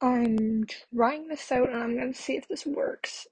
I'm trying this out and I'm gonna see if this works.